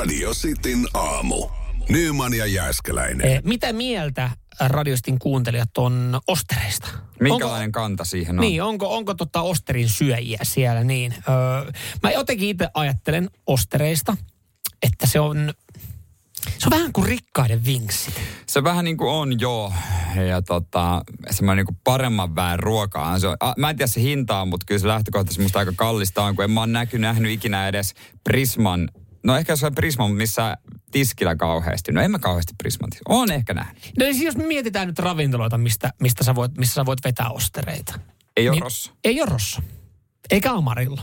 Radio Cityn aamu. Nyman ja Jääskeläinen. Eh, mitä mieltä radiostin kuuntelijat on ostereista? Minkälainen onko, kanta siihen on? Niin, onko, onko tota osterin syöjiä siellä niin? Öö, mä jotenkin itse ajattelen ostereista, että se on, se on vähän kuin rikkaiden vinksit. Se vähän niin kuin on joo. Ja tota, semmoinen niin kuin paremman väen ruokaa. Se on, a, mä en tiedä se hintaa, mutta kyllä se lähtökohtaisesti musta aika kallista on, kun en mä oon näkynyt, nähnyt ikinä edes Prisman No ehkä se on Prisma, missä tiskillä kauheasti. No en mä kauheasti Prisman On ehkä nähnyt. No siis jos me mietitään nyt ravintoloita, mistä, mistä sä voit, missä sä voit vetää ostereita. Ei ole niin, Rosso. Ei ole Rosso. Eikä Amarilla.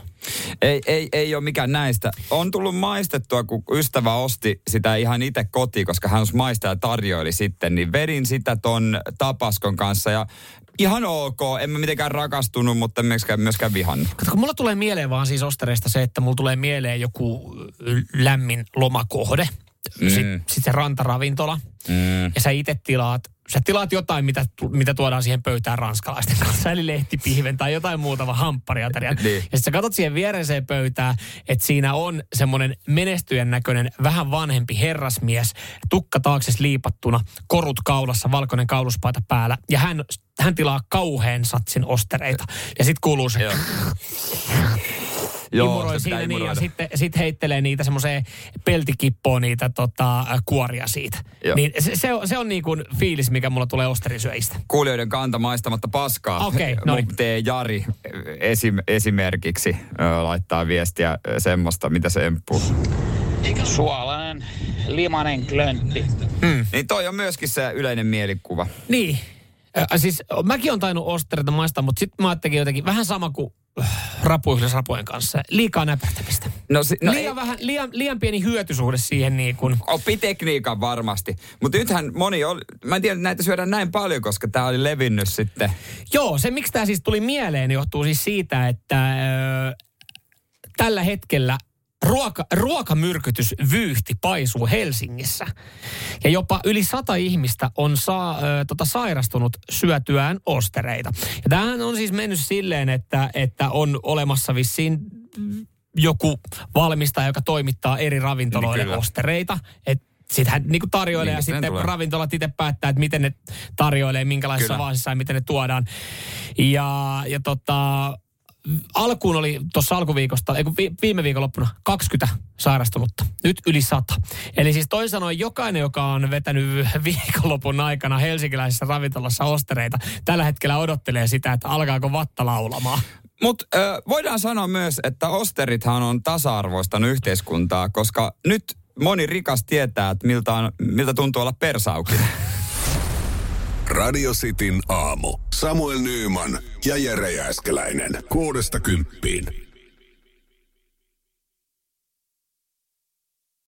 Ei, ei, ei ole mikään näistä. On tullut maistettua, kun ystävä osti sitä ihan itse kotiin, koska hän maista ja tarjoili sitten, niin vedin sitä ton tapaskon kanssa ja ihan ok. En mä mitenkään rakastunut, mutta en myöskään, myöskään vihannut. Kato, kun mulla tulee mieleen vaan siis ostereista se, että mulla tulee mieleen joku lämmin lomakohde. Mm. Sitten sit se rantaravintola. Mm. Ja sä itse tilaat sä tilaat jotain, mitä, mitä tuodaan siihen pöytään ranskalaisten kanssa, eli lehtipihven tai jotain muuta vaan hamppariateria. niin. Ja sitten sä katsot siihen viereiseen pöytään, että siinä on semmoinen menestyjän näköinen, vähän vanhempi herrasmies, tukka taakse liipattuna, korut kaulassa, valkoinen kauluspaita päällä, ja hän, hän tilaa kauheen satsin ostereita. Ja sitten kuuluu se... Joo, imuroi siinä niin, ja sitten sit heittelee niitä semmoiseen peltikippoon niitä tota, kuoria siitä. Joo. Niin se, se, on, se on niin kuin fiilis, mikä mulla tulee osterisyöistä. Kuulijoiden kanta maistamatta paskaa. Okei, okay, no niin. Tee Jari esim, esimerkiksi ö, laittaa viestiä semmoista, mitä se emppuu. Suolainen, limanen klöntti. Hmm. Niin toi on myöskin se yleinen mielikuva. Niin. Äh, siis mäkin on tainnut ostereita maistaa, mutta sitten mä ajattelin jotenkin vähän sama kuin rapuihlis rapujen kanssa. Liikaa näpertämistä. No, si- no liian, ei. vähän, liian, liian pieni hyötysuhde siihen niin kuin. Oppi tekniikan varmasti. Mutta nythän moni oli, mä en tiedä, näitä syödään näin paljon, koska tämä oli levinnyt sitten. Joo, se miksi tämä siis tuli mieleen, johtuu siis siitä, että ö, tällä hetkellä ruoka, ruokamyrkytys vyyhti paisuu Helsingissä. Ja jopa yli sata ihmistä on saa, ö, tota, sairastunut syötyään ostereita. Ja tämähän on siis mennyt silleen, että, että on olemassa vissiin joku valmistaja, joka toimittaa eri ravintoloille niin ostereita. Et sitten hän niin tarjoilee niin, ja sitten tulee. ravintolat itse päättää, että miten ne tarjoilee, minkälaisissa vaasissa ja miten ne tuodaan. Ja, ja tota, alkuun oli tuossa alkuviikosta, ei viime viikonloppuna 20 sairastunutta. Nyt yli 100. Eli siis toisin sanoen jokainen, joka on vetänyt viikonlopun aikana helsinkiläisessä ravintolassa ostereita, tällä hetkellä odottelee sitä, että alkaako vatta laulamaan. Mutta voidaan sanoa myös, että osterithan on tasa-arvoistanut yhteiskuntaa, koska nyt moni rikas tietää, että miltä, on, miltä tuntuu olla persaukinen. Radio Cityn aamu. Samuel Nyyman ja Jere Jääskeläinen. Kuudesta kymppiin.